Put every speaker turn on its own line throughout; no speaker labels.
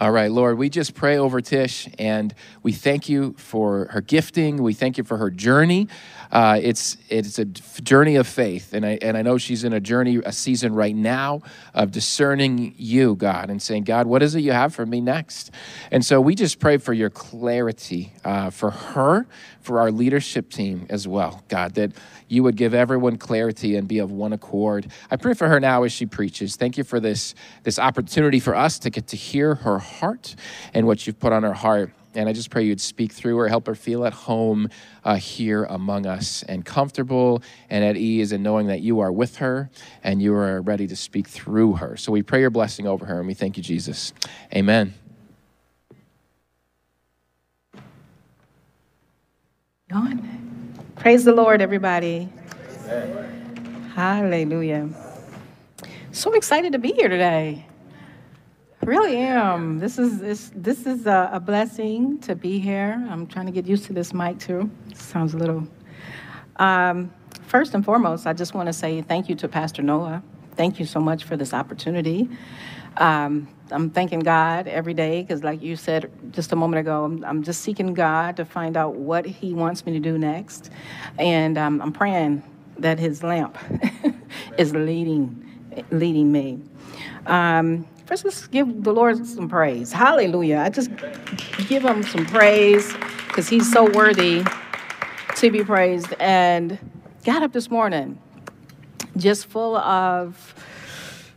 All right, Lord, we just pray over Tish and we thank you for her gifting. We thank you for her journey. Uh, it's it's a journey of faith, and I and I know she's in a journey, a season right now of discerning you, God, and saying, God, what is it you have for me next? And so we just pray for your clarity uh, for her, for our leadership team as well, God, that you would give everyone clarity and be of one accord. I pray for her now as she preaches. Thank you for this this opportunity for us to get to hear her heart and what you've put on her heart. And I just pray you'd speak through her, help her feel at home uh, here among us and comfortable and at ease and knowing that you are with her and you are ready to speak through her. So we pray your blessing over her and we thank you, Jesus. Amen.
On. Praise the Lord, everybody. Amen. Hallelujah. So excited to be here today really am. This is this this is a, a, blessing to be here. I'm trying to get used to this mic too. Sounds a little. Um, first and foremost, I just want to say thank you to Pastor Noah. Thank you so much for this opportunity. Um, I'm thanking God every day because, like you said just a moment ago, I'm, I'm, just seeking God to find out what He wants me to do next, and um, I'm praying that His lamp is leading leading me. Um, First, let's give the Lord some praise. Hallelujah. I just give him some praise because he's so worthy to be praised. And got up this morning just full of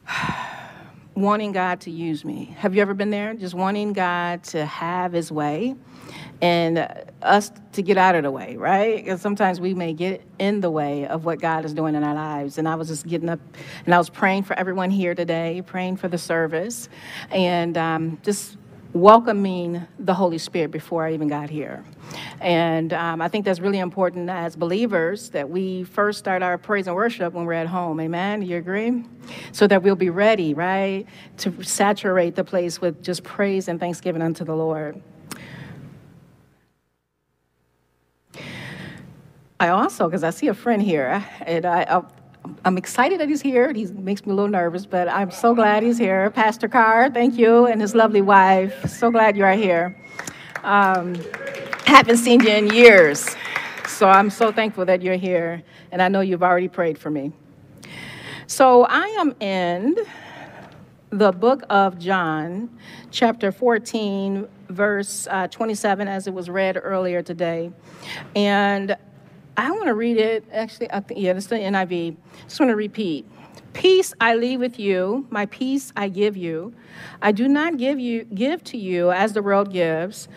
wanting God to use me. Have you ever been there? Just wanting God to have his way and us to get out of the way, right? Because sometimes we may get in the way of what God is doing in our lives. And I was just getting up and I was praying for everyone here today, praying for the service, and um, just welcoming the Holy Spirit before I even got here. And um, I think that's really important as believers that we first start our praise and worship when we're at home. Amen? You agree? So that we'll be ready, right, to saturate the place with just praise and thanksgiving unto the Lord. I also, because I see a friend here, and I, I'm excited that he's here. He makes me a little nervous, but I'm so glad he's here. Pastor Carr, thank you, and his lovely wife. So glad you are here. Um, haven't seen you in years, so I'm so thankful that you're here, and I know you've already prayed for me. So I am in the book of John, chapter 14, verse uh, 27, as it was read earlier today. And I want to read it. Actually, I think, yeah, it's the NIV. Just want to repeat. Peace I leave with you, my peace I give you. I do not give you give to you as the world gives.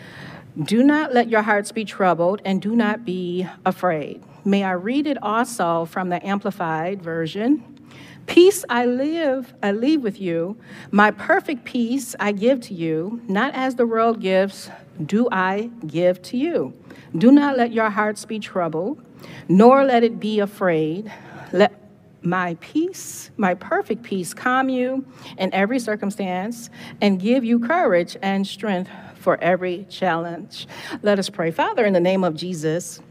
Do not let your hearts be troubled, and do not be afraid. May I read it also from the Amplified Version? Peace I live, I leave with you. My perfect peace I give to you, not as the world gives, do I give to you. Do not let your hearts be troubled, nor let it be afraid. Let my peace, my perfect peace, calm you in every circumstance and give you courage and strength for every challenge. Let us pray. Father, in the name of Jesus,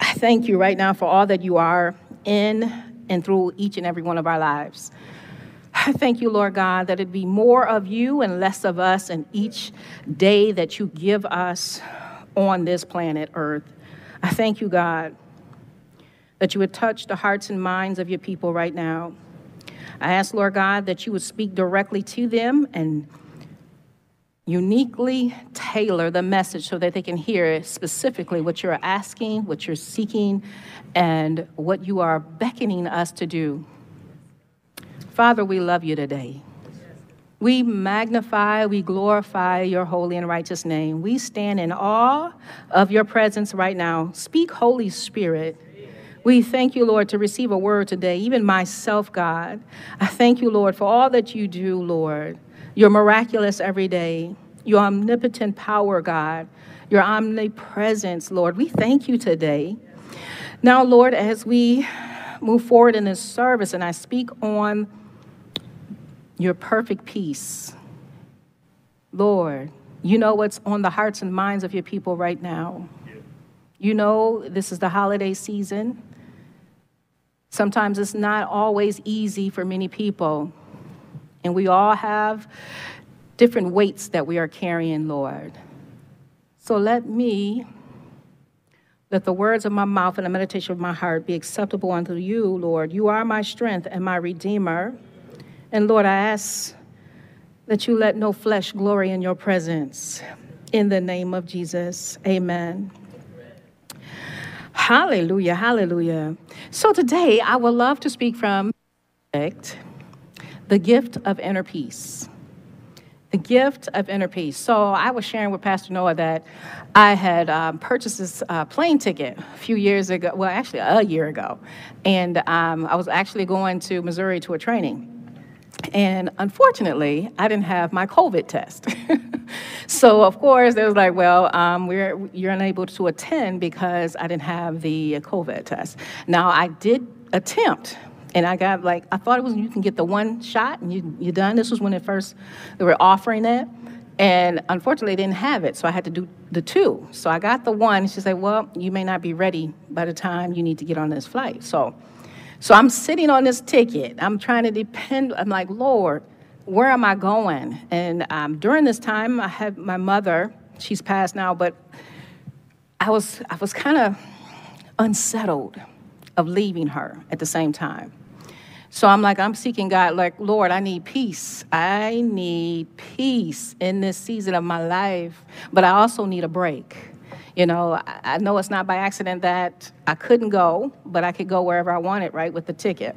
I thank you right now for all that you are in and through each and every one of our lives. I thank you, Lord God, that it be more of you and less of us in each day that you give us on this planet Earth. I thank you, God, that you would touch the hearts and minds of your people right now. I ask, Lord God, that you would speak directly to them and uniquely tailor the message so that they can hear specifically what you're asking, what you're seeking, and what you are beckoning us to do. Father, we love you today. We magnify, we glorify your holy and righteous name. We stand in awe of your presence right now. Speak, Holy Spirit. We thank you, Lord, to receive a word today, even myself, God. I thank you, Lord, for all that you do, Lord. You're miraculous every day. Your omnipotent power, God. Your omnipresence, Lord. We thank you today. Now, Lord, as we move forward in this service and I speak on your perfect peace. Lord, you know what's on the hearts and minds of your people right now. You know this is the holiday season. Sometimes it's not always easy for many people. And we all have different weights that we are carrying, Lord. So let me, let the words of my mouth and the meditation of my heart be acceptable unto you, Lord. You are my strength and my redeemer. And Lord, I ask that you let no flesh glory in your presence. In the name of Jesus, amen. Hallelujah, hallelujah. So today I would love to speak from the gift of inner peace. The gift of inner peace. So I was sharing with Pastor Noah that I had um, purchased this uh, plane ticket a few years ago, well, actually a year ago. And um, I was actually going to Missouri to a training. And unfortunately, I didn't have my COVID test. so, of course, they was like, well, um, we're, you're unable to attend because I didn't have the COVID test. Now, I did attempt, and I got like, I thought it was you can get the one shot and you, you're done. This was when it first, they were offering it. And unfortunately, they didn't have it, so I had to do the two. So I got the one. She said, well, you may not be ready by the time you need to get on this flight. So so I'm sitting on this ticket. I'm trying to depend. I'm like, Lord, where am I going? And um, during this time, I had my mother. She's passed now, but I was I was kind of unsettled of leaving her at the same time. So I'm like, I'm seeking God, like, Lord, I need peace. I need peace in this season of my life, but I also need a break. You know, I know it's not by accident that I couldn't go, but I could go wherever I wanted, right, with the ticket.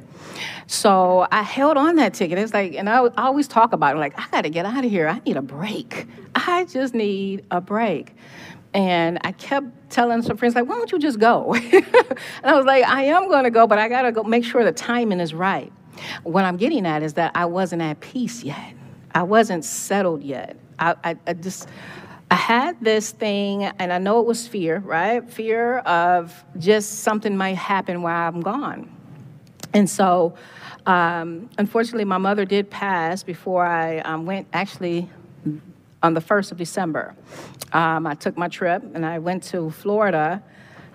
So I held on that ticket. It's like, and I, I always talk about it, like, I got to get out of here. I need a break. I just need a break. And I kept telling some friends, like, why don't you just go? and I was like, I am going to go, but I got to go make sure the timing is right. What I'm getting at is that I wasn't at peace yet. I wasn't settled yet. I, I, I just, I had this thing, and I know it was fear, right? Fear of just something might happen while I'm gone. And so, um, unfortunately, my mother did pass before I um, went actually on the 1st of December. Um, I took my trip and I went to Florida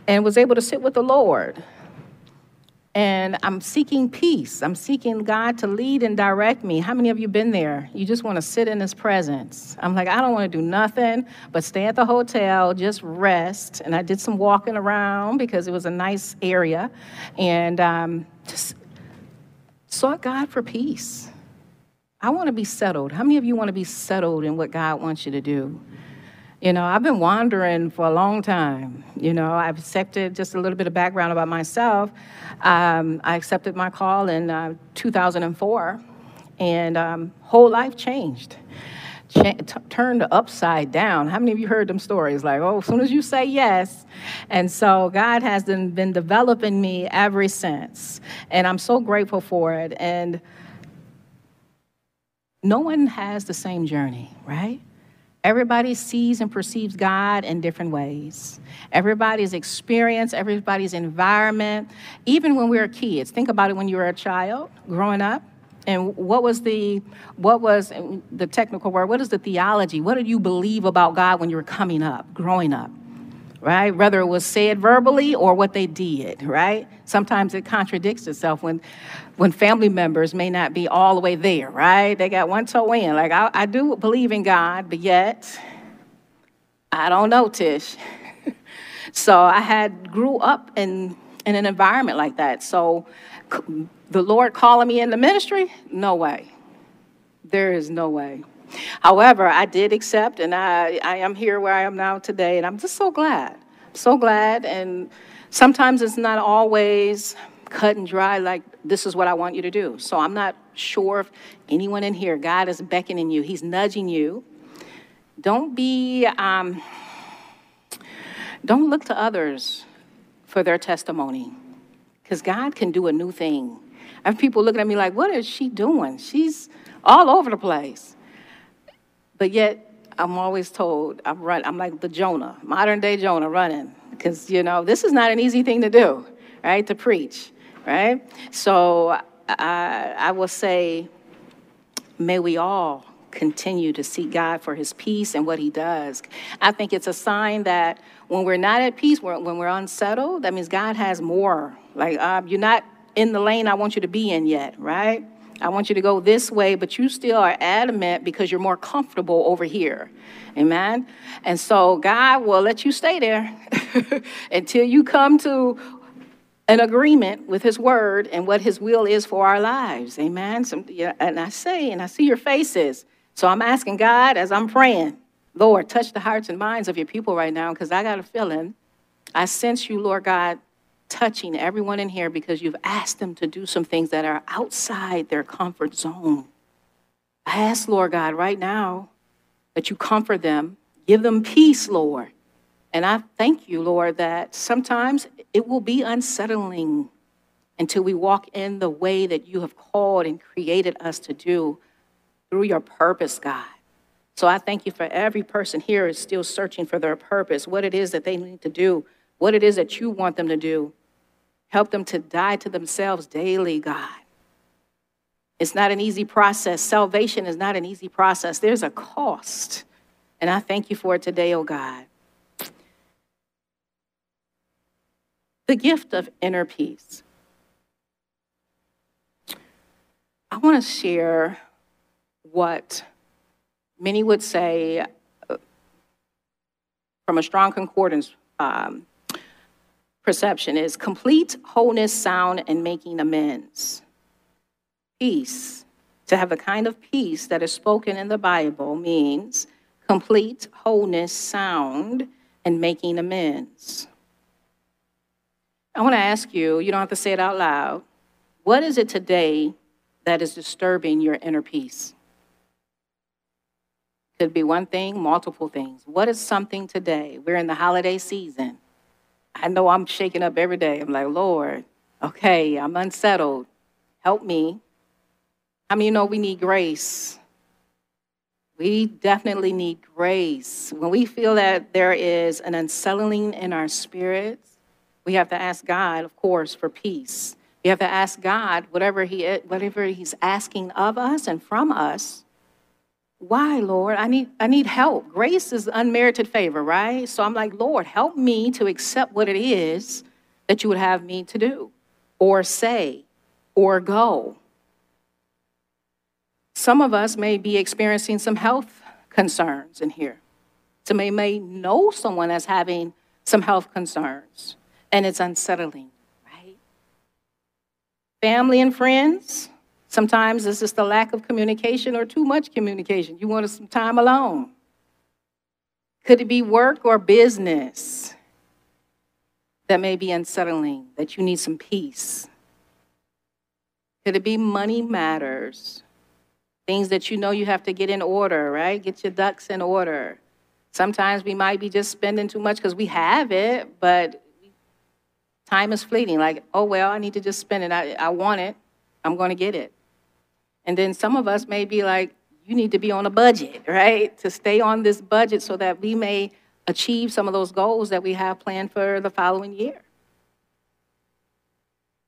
and was able to sit with the Lord and I'm seeking peace. I'm seeking God to lead and direct me. How many of you been there? You just want to sit in His presence. I'm like, I don't want to do nothing but stay at the hotel, just rest. And I did some walking around because it was a nice area, and um, just sought God for peace. I want to be settled. How many of you want to be settled in what God wants you to do? You know, I've been wandering for a long time. You know, I've accepted just a little bit of background about myself. Um, I accepted my call in uh, 2004, and um, whole life changed. Ch- t- turned upside down. How many of you heard them stories? Like, oh, as soon as you say yes. And so God has been, been developing me ever since. And I'm so grateful for it. And no one has the same journey, right? Everybody sees and perceives God in different ways. Everybody's experience, everybody's environment, even when we were kids. Think about it when you were a child growing up. And what was the what was the technical word? What is the theology? What did you believe about God when you were coming up, growing up? Right? Whether it was said verbally or what they did, right? Sometimes it contradicts itself when, when family members may not be all the way there, right? They got one toe in. Like, I, I do believe in God, but yet, I don't know, Tish. so I had grew up in, in an environment like that. So the Lord calling me in the ministry? No way. There is no way. However, I did accept, and I, I am here where I am now today, and I'm just so glad. So glad. And sometimes it's not always cut and dry, like, this is what I want you to do. So I'm not sure if anyone in here, God is beckoning you, He's nudging you. Don't be, um, don't look to others for their testimony, because God can do a new thing. I have people looking at me like, what is she doing? She's all over the place. But yet, I'm always told I'm run. I'm like the Jonah, modern day Jonah, running because you know this is not an easy thing to do, right? To preach, right? So I, I will say, may we all continue to seek God for His peace and what He does. I think it's a sign that when we're not at peace, when we're unsettled, that means God has more. Like uh, you're not in the lane I want you to be in yet, right? I want you to go this way, but you still are adamant because you're more comfortable over here. Amen. And so God will let you stay there until you come to an agreement with his word and what his will is for our lives. Amen. Some, yeah, and I say, and I see your faces. So I'm asking God as I'm praying, Lord, touch the hearts and minds of your people right now because I got a feeling. I sense you, Lord God, touching everyone in here because you've asked them to do some things that are outside their comfort zone. I ask, Lord God, right now that you comfort them, give them peace, Lord. And I thank you, Lord, that sometimes it will be unsettling until we walk in the way that you have called and created us to do through your purpose, God. So I thank you for every person here is still searching for their purpose, what it is that they need to do, what it is that you want them to do. Help them to die to themselves daily, God. It's not an easy process. Salvation is not an easy process. There's a cost. And I thank you for it today, oh God. The gift of inner peace. I want to share what many would say uh, from a strong concordance um, perception is complete wholeness, sound, and making amends. Peace, to have the kind of peace that is spoken in the Bible, means complete wholeness, sound, and making amends. I want to ask you, you don't have to say it out loud. What is it today that is disturbing your inner peace? Could be one thing, multiple things. What is something today? We're in the holiday season. I know I'm shaking up every day. I'm like, Lord, okay, I'm unsettled. Help me. How many you know we need grace? We definitely need grace. When we feel that there is an unsettling in our spirits, we have to ask God, of course, for peace. We have to ask God whatever he whatever he's asking of us and from us why lord? I need i need help. Grace is unmerited favor right? So i'm like lord help me to accept what it is that you would have me to do or say or go. Some of us may be experiencing some health concerns in here. Some may, may know someone that's having some health concerns and it's unsettling right? Family and friends Sometimes it's just a lack of communication or too much communication. You want some time alone. Could it be work or business that may be unsettling, that you need some peace? Could it be money matters? Things that you know you have to get in order, right? Get your ducks in order. Sometimes we might be just spending too much because we have it, but time is fleeting. Like, oh, well, I need to just spend it. I, I want it. I'm going to get it. And then some of us may be like, you need to be on a budget, right? To stay on this budget so that we may achieve some of those goals that we have planned for the following year.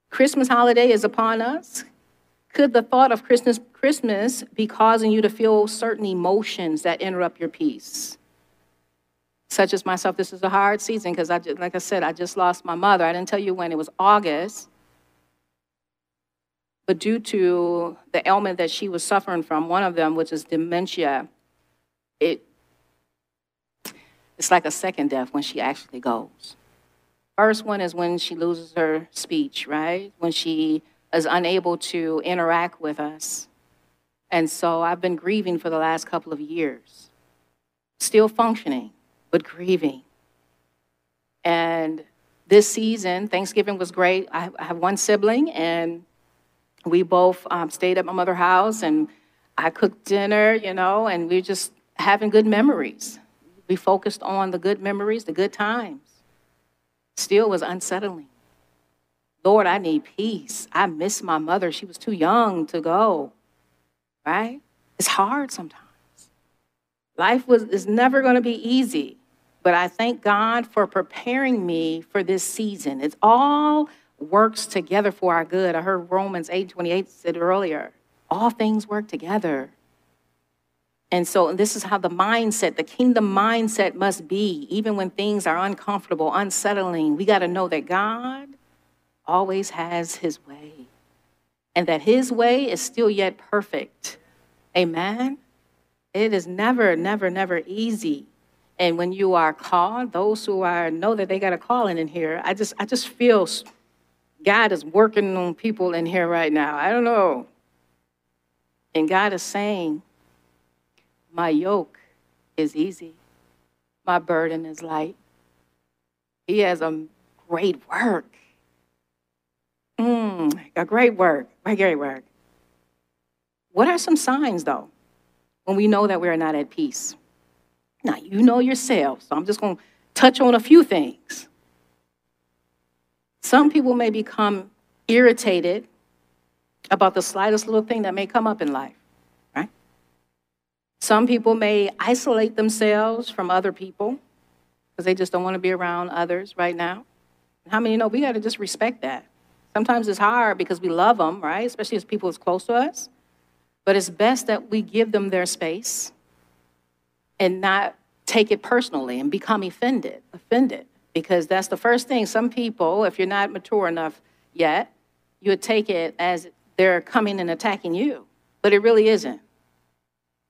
Christmas holiday is upon us. Could the thought of Christmas, Christmas be causing you to feel certain emotions that interrupt your peace? Such as myself, this is a hard season because, I, just, like I said, I just lost my mother. I didn't tell you when, it was August. But due to the ailment that she was suffering from, one of them, which is dementia, it, it's like a second death when she actually goes. First one is when she loses her speech, right? When she is unable to interact with us. And so I've been grieving for the last couple of years, still functioning, but grieving. And this season, Thanksgiving was great. I have one sibling, and we both um, stayed at my mother's house and I cooked dinner, you know, and we are just having good memories. We focused on the good memories, the good times. Still was unsettling. Lord, I need peace. I miss my mother. She was too young to go. Right? It's hard sometimes. Life was is never going to be easy, but I thank God for preparing me for this season. It's all works together for our good. I heard Romans 8 28 said earlier, all things work together. And so this is how the mindset, the kingdom mindset must be, even when things are uncomfortable, unsettling. We got to know that God always has his way. and that his way is still yet perfect. Amen. It is never, never, never easy. And when you are called, those who are know that they got a calling in here. I just, I just feel God is working on people in here right now. I don't know. And God is saying, My yoke is easy, my burden is light. He has a great work. Mm, a great work, a great work. What are some signs, though, when we know that we're not at peace? Now, you know yourself, so I'm just going to touch on a few things. Some people may become irritated about the slightest little thing that may come up in life, right? Some people may isolate themselves from other people because they just don't want to be around others right now. How many know we got to just respect that? Sometimes it's hard because we love them, right? Especially as people as close to us. But it's best that we give them their space and not take it personally and become offended, offended. Because that's the first thing. Some people, if you're not mature enough yet, you would take it as they're coming and attacking you. But it really isn't.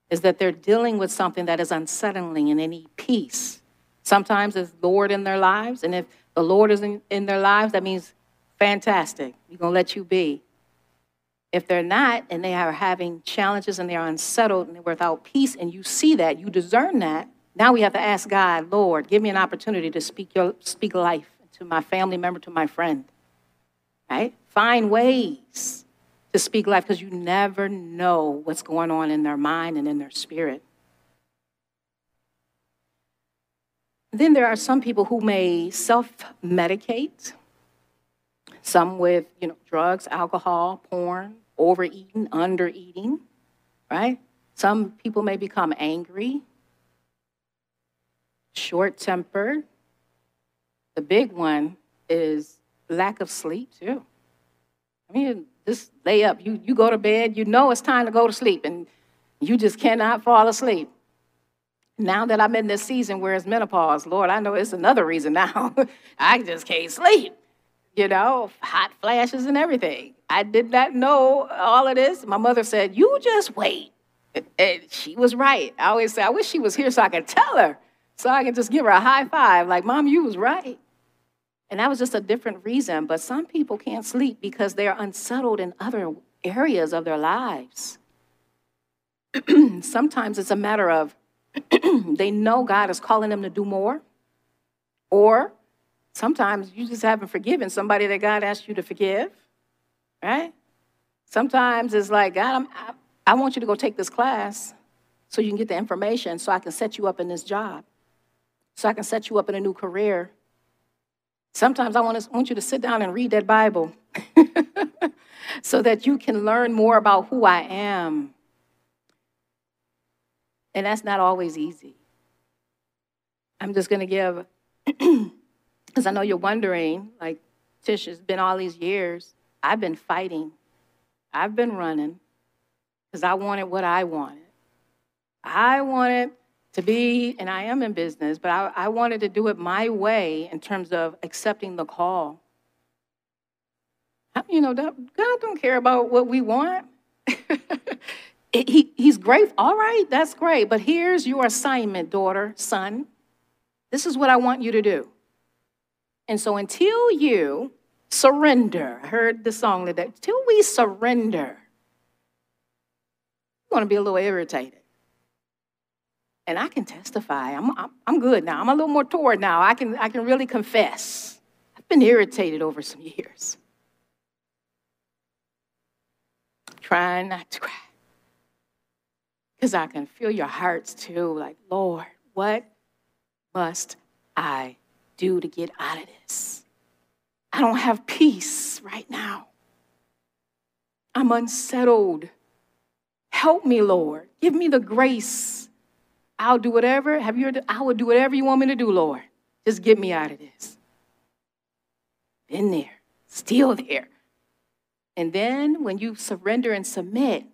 Is that they're dealing with something that is unsettling they need peace. Sometimes it's Lord in their lives, and if the Lord is in, in their lives, that means fantastic. We're gonna let you be. If they're not, and they are having challenges and they are unsettled and they're without peace, and you see that, you discern that, now we have to ask God, Lord, give me an opportunity to speak, your, speak life to my family member, to my friend. Right? Find ways to speak life because you never know what's going on in their mind and in their spirit. Then there are some people who may self medicate, some with you know, drugs, alcohol, porn, overeating, undereating, right? Some people may become angry, short tempered. The big one is lack of sleep, too. I mean, just lay up. You, you go to bed, you know it's time to go to sleep, and you just cannot fall asleep. Now that I'm in this season where it's menopause, Lord, I know it's another reason now. I just can't sleep. You know, hot flashes and everything. I did not know all of this. My mother said, You just wait. And she was right. I always say, I wish she was here so I could tell her so I can just give her a high five, like, Mom, you was right. And that was just a different reason. But some people can't sleep because they're unsettled in other areas of their lives. Sometimes it's a matter of they know God is calling them to do more, or sometimes you just haven't forgiven somebody that God asked you to forgive, right? Sometimes it's like, God, I, I want you to go take this class so you can get the information so I can set you up in this job so I can set you up in a new career. Sometimes I want, to, want you to sit down and read that Bible so that you can learn more about who I am. And that's not always easy. I'm just going to give, because I know you're wondering, like, Tish, it's been all these years. I've been fighting, I've been running because I wanted what I wanted. I wanted to be, and I am in business, but I, I wanted to do it my way in terms of accepting the call. You know, God don't care about what we want. he, he's great. All right, that's great. But here's your assignment, daughter, son. This is what I want you to do. And so until you surrender, I heard the song today, until we surrender, you're going to be a little irritated. And I can testify. I'm, I'm, good now. I'm a little more toward now. I can, I can really confess. I've been irritated over some years. Trying not to cry. Because I can feel your hearts too. Like, Lord, what must I do to get out of this? I don't have peace right now. I'm unsettled. Help me, Lord. Give me the grace I'll do whatever. Have you heard? I will do whatever you want me to do, Lord. Just get me out of this. Been there, still there. And then when you surrender and submit,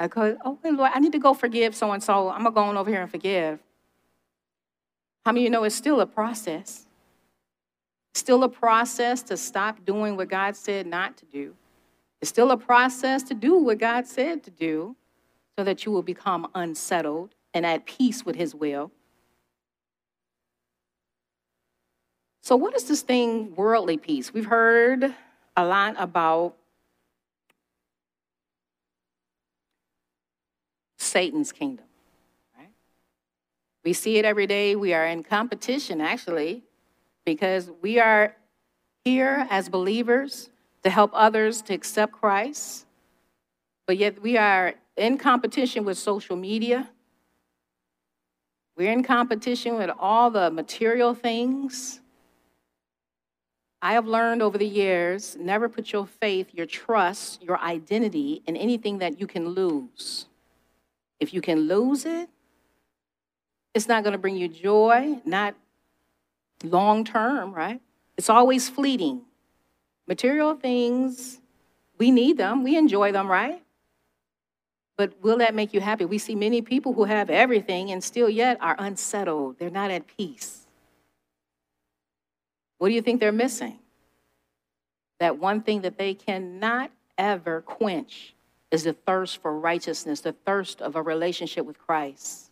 I go, okay, Lord, I need to go forgive so and so. I'm going to go on over here and forgive. How many of you know it's still a process? Still a process to stop doing what God said not to do. It's still a process to do what God said to do so that you will become unsettled and at peace with His will. So, what is this thing, worldly peace? We've heard a lot about Satan's kingdom. Right? We see it every day. We are in competition, actually, because we are here as believers to help others to accept Christ, but yet we are in competition with social media. We're in competition with all the material things. I have learned over the years never put your faith, your trust, your identity in anything that you can lose. If you can lose it, it's not going to bring you joy, not long term, right? It's always fleeting. Material things, we need them, we enjoy them, right? But will that make you happy? We see many people who have everything and still yet are unsettled. They're not at peace. What do you think they're missing? That one thing that they cannot ever quench is the thirst for righteousness, the thirst of a relationship with Christ.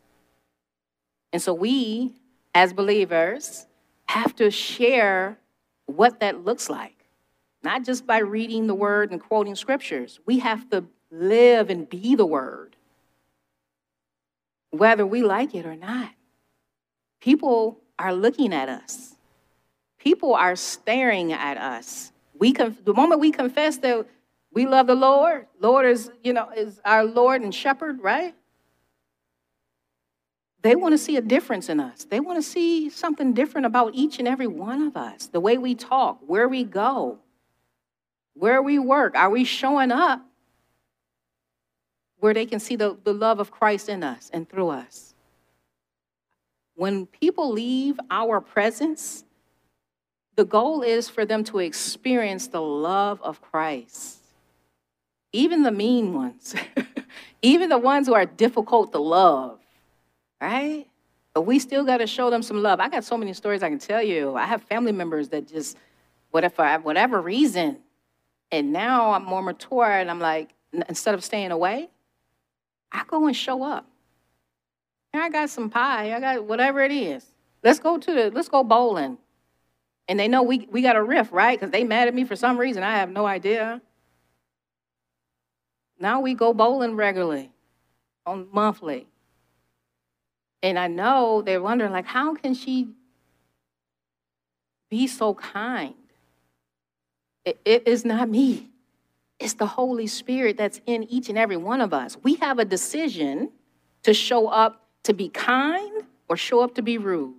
And so we, as believers, have to share what that looks like, not just by reading the word and quoting scriptures. We have to live and be the word, whether we like it or not. People are looking at us, people are staring at us. We conf- the moment we confess that we love the Lord. Lord is, you know, is our Lord and shepherd, right? They want to see a difference in us. They want to see something different about each and every one of us. The way we talk, where we go, where we work. Are we showing up where they can see the, the love of Christ in us and through us? When people leave our presence, the goal is for them to experience the love of Christ even the mean ones, even the ones who are difficult to love, right? But we still got to show them some love. I got so many stories I can tell you. I have family members that just, whatever, whatever reason, and now I'm more mature and I'm like, instead of staying away, I go and show up. And I got some pie, I got whatever it is. Let's go to the, let's go bowling. And they know we, we got a riff, right? Because they mad at me for some reason. I have no idea. Now we go bowling regularly, on monthly. And I know they're wondering, like, how can she be so kind? it, it is not me. It's the Holy Spirit that's in each and every one of us. We have a decision to show up to be kind or show up to be rude.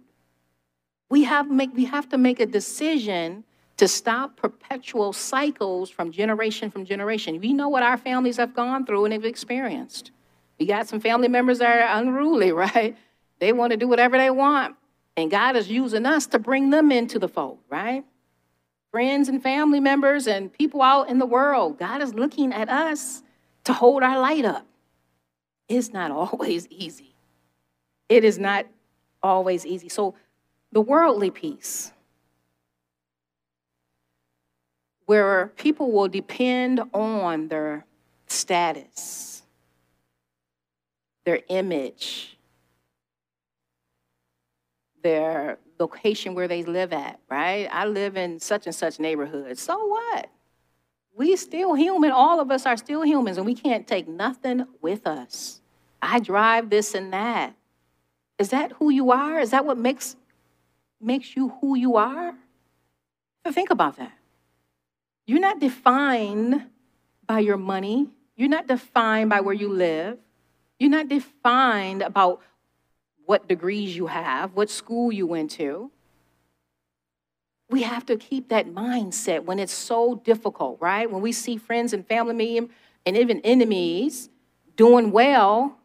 We have, make, we have to make a decision to stop perpetual cycles from generation from generation. We know what our families have gone through and have experienced. We got some family members that are unruly, right? They want to do whatever they want. And God is using us to bring them into the fold, right? Friends and family members and people out in the world. God is looking at us to hold our light up. It's not always easy. It is not always easy. So, the worldly peace where people will depend on their status, their image, their location where they live at, right? I live in such and such neighborhood. So what? We still human. All of us are still humans, and we can't take nothing with us. I drive this and that. Is that who you are? Is that what makes makes you who you are? think about that. You're not defined by your money. You're not defined by where you live. You're not defined about what degrees you have, what school you went to. We have to keep that mindset when it's so difficult, right? When we see friends and family and even enemies doing well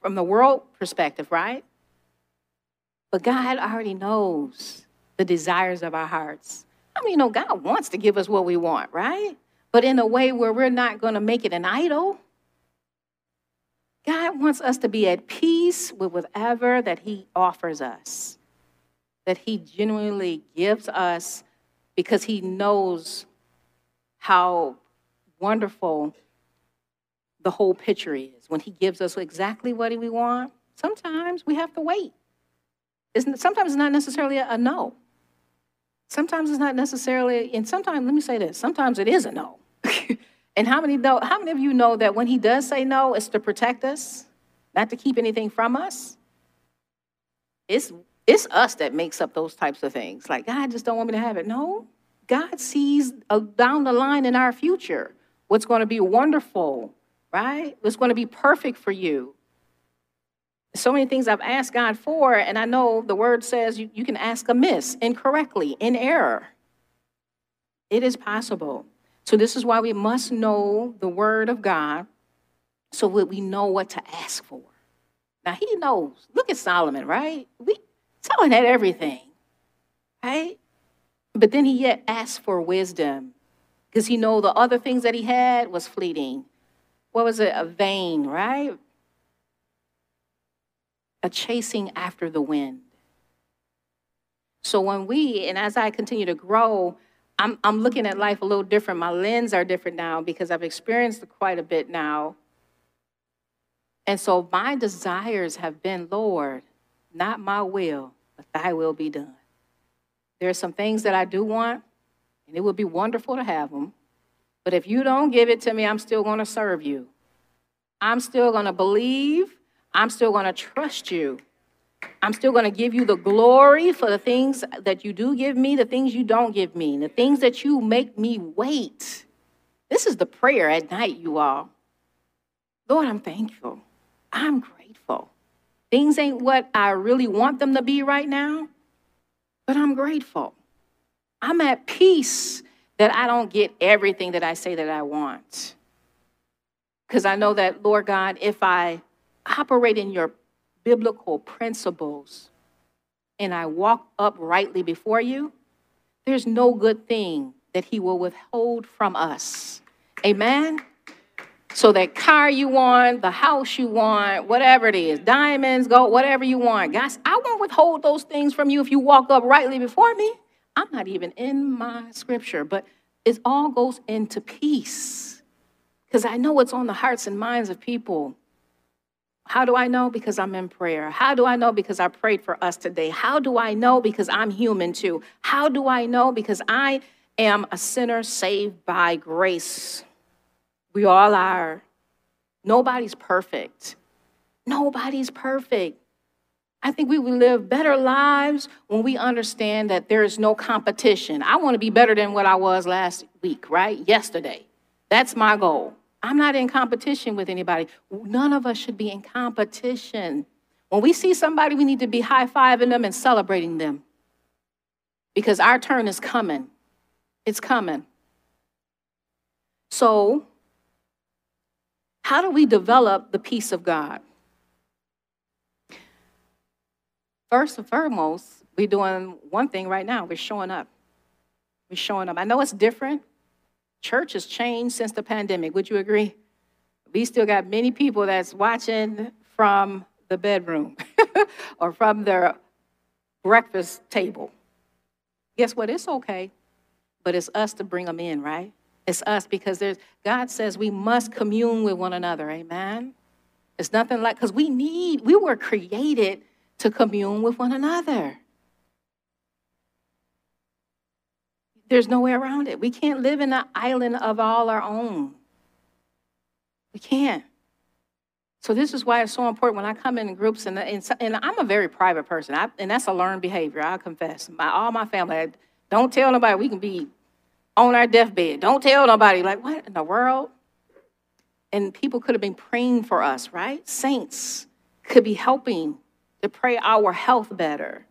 from the world perspective, right? But God already knows the desires of our hearts. I mean, you know, God wants to give us what we want, right? But in a way where we're not going to make it an idol. God wants us to be at peace with whatever that He offers us, that He genuinely gives us because He knows how wonderful the whole picture is. When He gives us exactly what we want, sometimes we have to wait. It's, sometimes it's not necessarily a, a no. Sometimes it's not necessarily, and sometimes, let me say this, sometimes it is a no. And how many know, how many of you know that when he does say no, it's to protect us, not to keep anything from us? It's it's us that makes up those types of things. Like, God just don't want me to have it. No, God sees uh, down the line in our future what's going to be wonderful, right? What's going to be perfect for you. So many things I've asked God for, and I know the word says you, you can ask amiss, incorrectly, in error. It is possible. So, this is why we must know the word of God so that we know what to ask for. Now, he knows. Look at Solomon, right? We, Solomon had everything, right? But then he yet asked for wisdom because he know the other things that he had was fleeting. What was it? A vain, right? A chasing after the wind. So when we, and as I continue to grow, I'm, I'm looking at life a little different. My lens are different now because I've experienced quite a bit now. And so my desires have been, Lord, not my will, but thy will be done. There are some things that I do want, and it would be wonderful to have them. But if you don't give it to me, I'm still going to serve you. I'm still going to believe. I'm still going to trust you. I'm still going to give you the glory for the things that you do give me, the things you don't give me, the things that you make me wait. This is the prayer at night, you all. Lord, I'm thankful. I'm grateful. Things ain't what I really want them to be right now, but I'm grateful. I'm at peace that I don't get everything that I say that I want. Because I know that, Lord God, if I operate in your biblical principles and I walk uprightly before you, there's no good thing that He will withhold from us. Amen? So that car you want, the house you want, whatever it is, diamonds, gold, whatever you want. Guys, I won't withhold those things from you if you walk uprightly before me. I'm not even in my scripture, but it all goes into peace. Because I know it's on the hearts and minds of people. How do I know? Because I'm in prayer. How do I know? Because I prayed for us today. How do I know? Because I'm human too. How do I know? Because I am a sinner saved by grace. We all are. Nobody's perfect. Nobody's perfect. I think we will live better lives when we understand that there is no competition. I want to be better than what I was last week, right? Yesterday. That's my goal. I'm not in competition with anybody. None of us should be in competition. When we see somebody, we need to be high fiving them and celebrating them because our turn is coming. It's coming. So, how do we develop the peace of God? First and foremost, we're doing one thing right now. We're showing up. We're showing up. I know it's different. Church has changed since the pandemic. Would you agree? We still got many people that's watching from the bedroom or from their breakfast table. Guess what? It's okay, but it's us to bring them in, right? It's us because there's God says we must commune with one another. Amen. It's nothing like because we need, we were created to commune with one another. There's no way around it. We can't live in an island of all our own. We can't. So this is why it's so important when I come in groups, and, and, and I'm a very private person, I, and that's a learned behavior. I confess. All my family, I, don't tell nobody. We can be on our deathbed. Don't tell nobody. Like, what in the world? And people could have been praying for us, right? Saints could be helping to pray our health better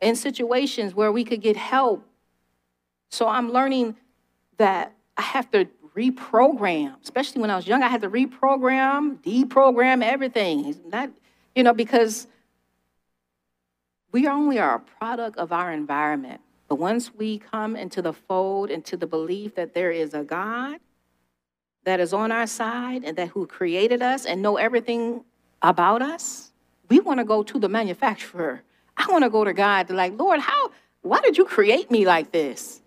in situations where we could get help. So I'm learning that I have to reprogram, especially when I was young, I had to reprogram, deprogram everything. Not, you know, because we only are a product of our environment. But once we come into the fold, into the belief that there is a God that is on our side and that who created us and know everything about us, we want to go to the manufacturer. I want to go to God like, Lord, how why did you create me like this?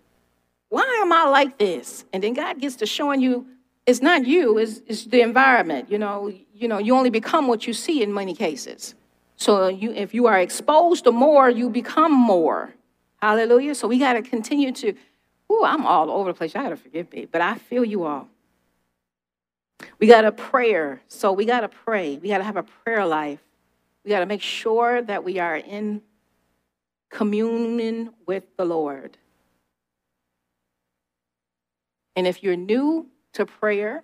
Why am I like this? And then God gets to showing you it's not you, it's, it's the environment. You know, you know, you only become what you see in many cases. So you, if you are exposed to more, you become more. Hallelujah. So we got to continue to, ooh, I'm all over the place. Y'all got to forgive me, but I feel you all. We got a prayer. So we got to pray. We got to have a prayer life. We got to make sure that we are in communion with the Lord. And if you're new to prayer,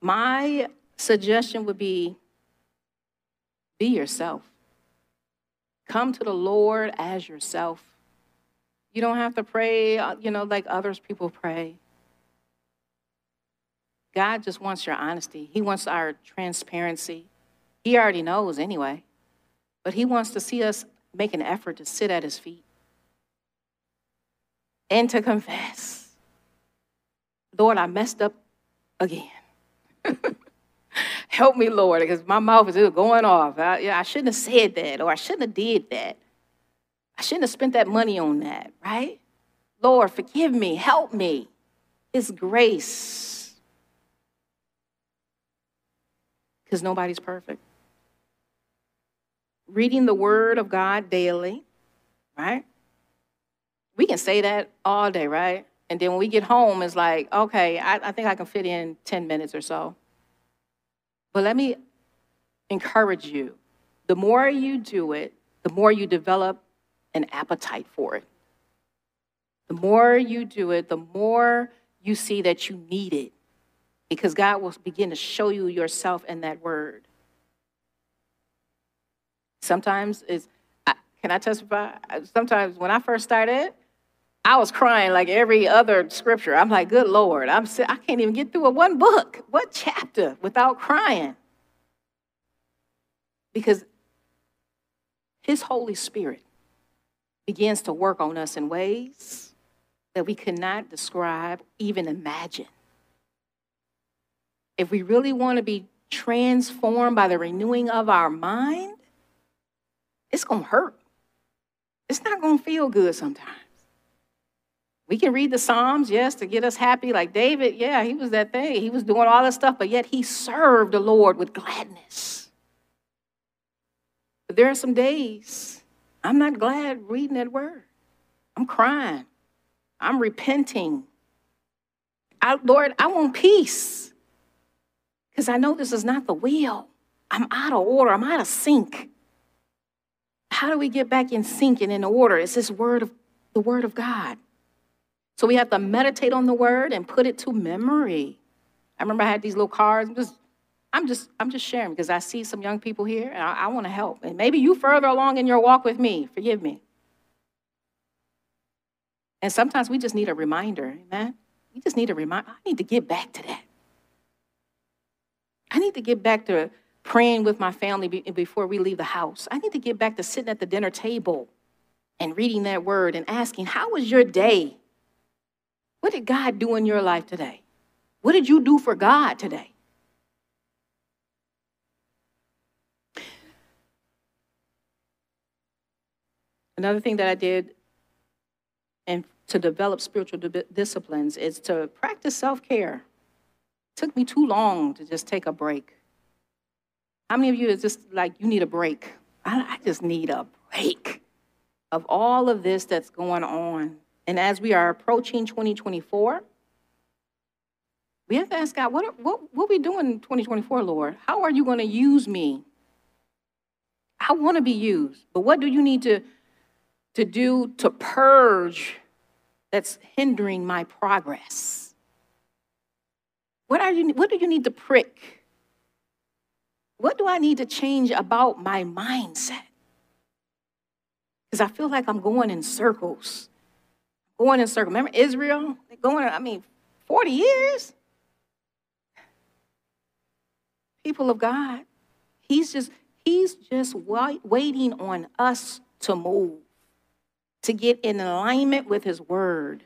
my suggestion would be be yourself. Come to the Lord as yourself. You don't have to pray, uh, you know, like others people pray. God just wants your honesty. He wants our transparency. He already knows anyway. But He wants to see us make an effort to sit at His feet and to confess. Lord, I messed up again. Help me, Lord, because my mouth is going off. I, yeah, I shouldn't have said that, or I shouldn't have did that. I shouldn't have spent that money on that, right? Lord, forgive me, help me. It's grace. Because nobody's perfect. Reading the Word of God daily, right? We can say that all day, right? And then when we get home, it's like, okay, I, I think I can fit in 10 minutes or so. But let me encourage you the more you do it, the more you develop an appetite for it. The more you do it, the more you see that you need it because God will begin to show you yourself in that word. Sometimes it's, can I testify? Sometimes when I first started, I was crying like every other scripture. I'm like, good Lord, I'm I can't even get through a one book, what chapter without crying. Because his Holy Spirit begins to work on us in ways that we cannot describe, even imagine. If we really want to be transformed by the renewing of our mind, it's going to hurt. It's not going to feel good sometimes. We can read the Psalms, yes, to get us happy. Like David, yeah, he was that thing. He was doing all this stuff, but yet he served the Lord with gladness. But there are some days I'm not glad reading that word. I'm crying. I'm repenting. I, Lord, I want peace because I know this is not the will. I'm out of order. I'm out of sync. How do we get back in sync and in order? It's this word of the word of God. So we have to meditate on the word and put it to memory. I remember I had these little cards. I'm just, I'm just, I'm just sharing because I see some young people here and I, I want to help. And maybe you further along in your walk with me. Forgive me. And sometimes we just need a reminder, amen? We just need a reminder. I need to get back to that. I need to get back to praying with my family before we leave the house. I need to get back to sitting at the dinner table and reading that word and asking, How was your day? What did God do in your life today? What did you do for God today? Another thing that I did and to develop spiritual di- disciplines is to practice self-care. It took me too long to just take a break. How many of you is just like you need a break? I, I just need a break of all of this that's going on and as we are approaching 2024, we have to ask God, what, what, what are we doing in 2024, Lord? How are you going to use me? I want to be used, but what do you need to, to do to purge that's hindering my progress? What, are you, what do you need to prick? What do I need to change about my mindset? Because I feel like I'm going in circles going in circle. Remember Israel? They're going, I mean, 40 years. People of God, he's just, he's just waiting on us to move, to get in alignment with his word.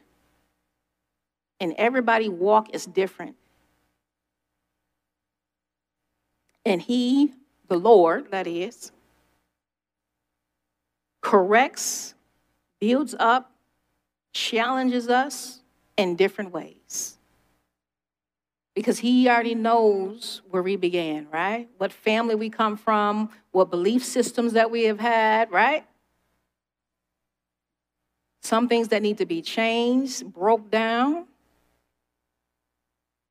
And everybody walk is different. And he, the Lord, that is, corrects, builds up, challenges us in different ways. because he already knows where we began, right? What family we come from, what belief systems that we have had, right? Some things that need to be changed, broke down.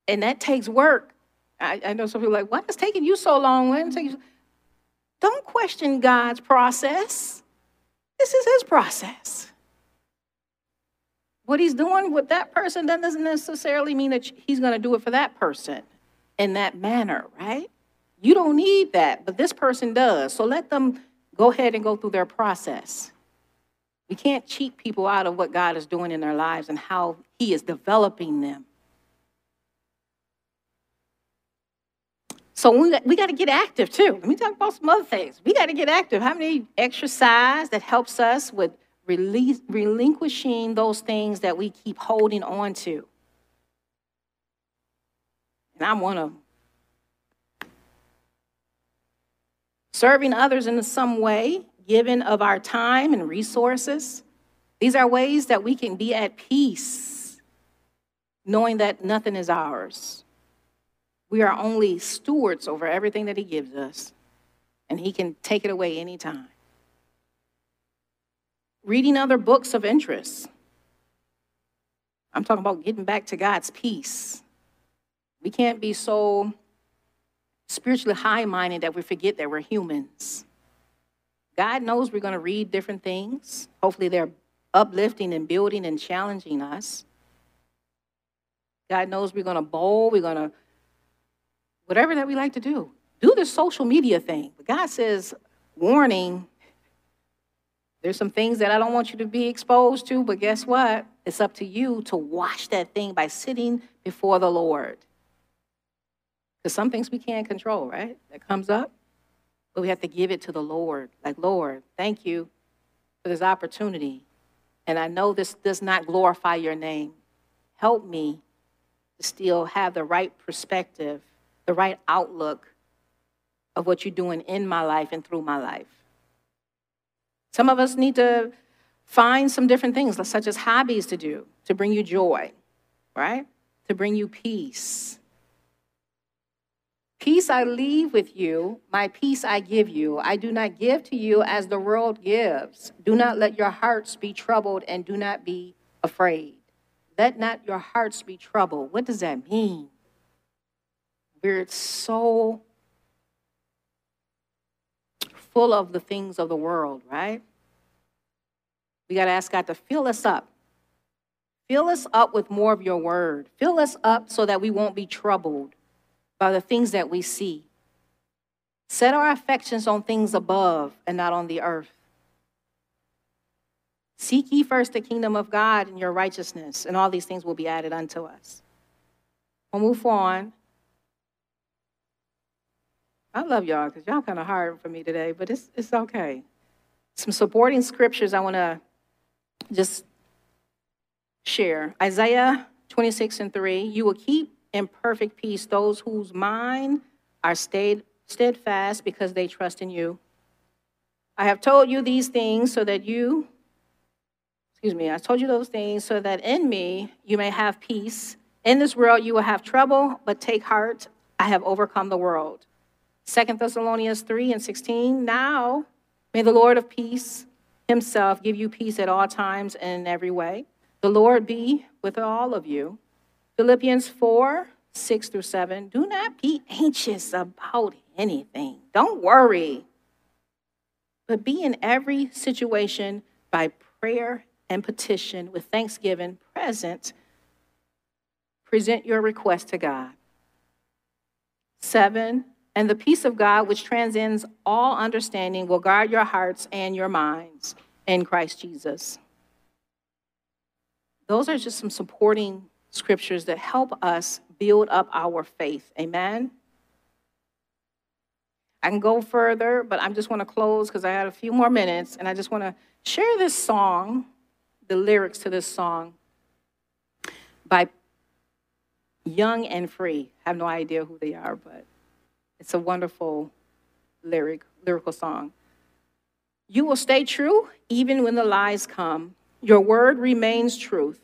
And that takes work. I, I know some people are like, why is taking you so long? When Don't question God's process. This is his process. What he's doing with that person doesn't necessarily mean that he's going to do it for that person in that manner, right? You don't need that, but this person does. So let them go ahead and go through their process. We can't cheat people out of what God is doing in their lives and how he is developing them. So we, we got to get active too. Let me talk about some other things. We got to get active. How many exercise that helps us with release, relinquishing those things that we keep holding on to? And I'm one of them. Serving others in some way, giving of our time and resources. These are ways that we can be at peace, knowing that nothing is ours. We are only stewards over everything that He gives us, and He can take it away anytime. Reading other books of interest. I'm talking about getting back to God's peace. We can't be so spiritually high minded that we forget that we're humans. God knows we're going to read different things. Hopefully, they're uplifting and building and challenging us. God knows we're going to bowl, we're going to whatever that we like to do. Do the social media thing. But God says, warning, there's some things that I don't want you to be exposed to, but guess what? It's up to you to wash that thing by sitting before the Lord. Because some things we can't control, right? That comes up. But we have to give it to the Lord. Like, Lord, thank you for this opportunity. And I know this does not glorify your name. Help me to still have the right perspective the right outlook of what you're doing in my life and through my life. Some of us need to find some different things, such as hobbies to do, to bring you joy, right? To bring you peace. Peace I leave with you, my peace I give you. I do not give to you as the world gives. Do not let your hearts be troubled and do not be afraid. Let not your hearts be troubled. What does that mean? We're so full of the things of the world, right? We got to ask God to fill us up. Fill us up with more of your word. Fill us up so that we won't be troubled by the things that we see. Set our affections on things above and not on the earth. Seek ye first the kingdom of God and your righteousness, and all these things will be added unto us. We'll move on. I love y'all because y'all kind of hard for me today, but it's, it's okay. Some supporting scriptures I want to just share. Isaiah 26 and 3 You will keep in perfect peace those whose mind are stayed, steadfast because they trust in you. I have told you these things so that you, excuse me, I told you those things so that in me you may have peace. In this world you will have trouble, but take heart, I have overcome the world. Second Thessalonians 3 and 16. Now, may the Lord of peace himself give you peace at all times and in every way. The Lord be with all of you. Philippians 4 6 through 7. Do not be anxious about anything. Don't worry. But be in every situation by prayer and petition with thanksgiving present. Present your request to God. 7 and the peace of God, which transcends all understanding, will guard your hearts and your minds in Christ Jesus. Those are just some supporting scriptures that help us build up our faith. Amen. I can go further, but I just want to close because I had a few more minutes, and I just want to share this song, the lyrics to this song by Young and Free. I have no idea who they are, but it's a wonderful lyric, lyrical song. You will stay true even when the lies come. Your word remains truth.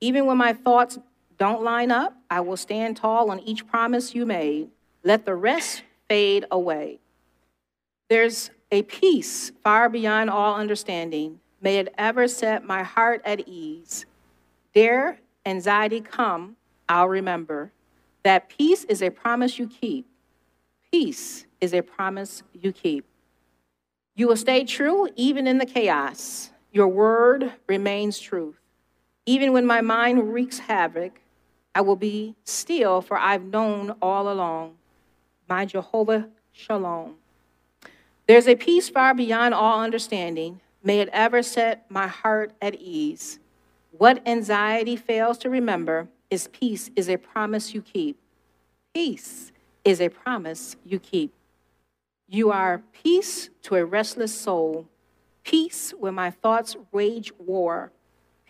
Even when my thoughts don't line up, I will stand tall on each promise you made. Let the rest fade away. There's a peace far beyond all understanding. May it ever set my heart at ease. Dare anxiety come, I'll remember that peace is a promise you keep. Peace is a promise you keep. You will stay true even in the chaos. Your word remains truth. Even when my mind wreaks havoc, I will be still, for I've known all along my Jehovah Shalom. There's a peace far beyond all understanding. May it ever set my heart at ease. What anxiety fails to remember is peace is a promise you keep. Peace is a promise you keep. You are peace to a restless soul, peace when my thoughts wage war,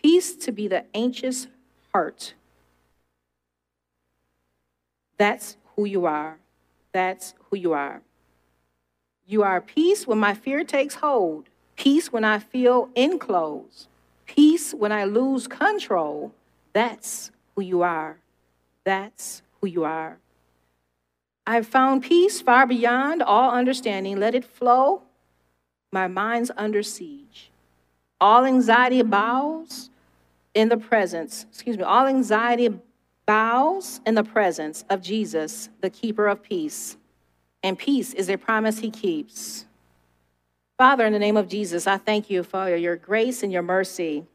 peace to be the anxious heart. That's who you are. That's who you are. You are peace when my fear takes hold, peace when I feel enclosed, peace when I lose control. That's who you are. That's who you are. I've found peace far beyond all understanding. Let it flow. My mind's under siege. All anxiety bows in the presence, excuse me, all anxiety bows in the presence of Jesus, the keeper of peace. And peace is a promise he keeps. Father, in the name of Jesus, I thank you for your grace and your mercy.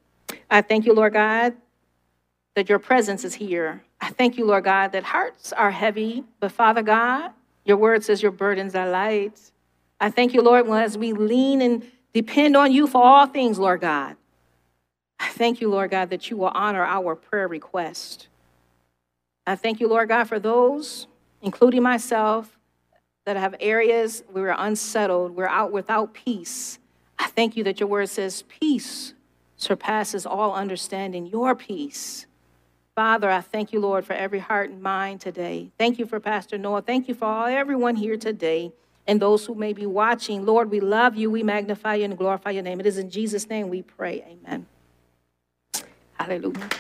I thank you, Lord God, that your presence is here. I thank you, Lord God, that hearts are heavy, but Father God, your word says your burdens are light. I thank you, Lord, as we lean and depend on you for all things, Lord God. I thank you, Lord God, that you will honor our prayer request. I thank you, Lord God, for those, including myself, that have areas where we're unsettled, we're out without peace. I thank you that your word says peace surpasses all understanding, your peace. Father, I thank you, Lord, for every heart and mind today. Thank you for Pastor Noah. Thank you for all, everyone here today and those who may be watching. Lord, we love you. We magnify you and glorify your name. It is in Jesus' name we pray. Amen. Hallelujah.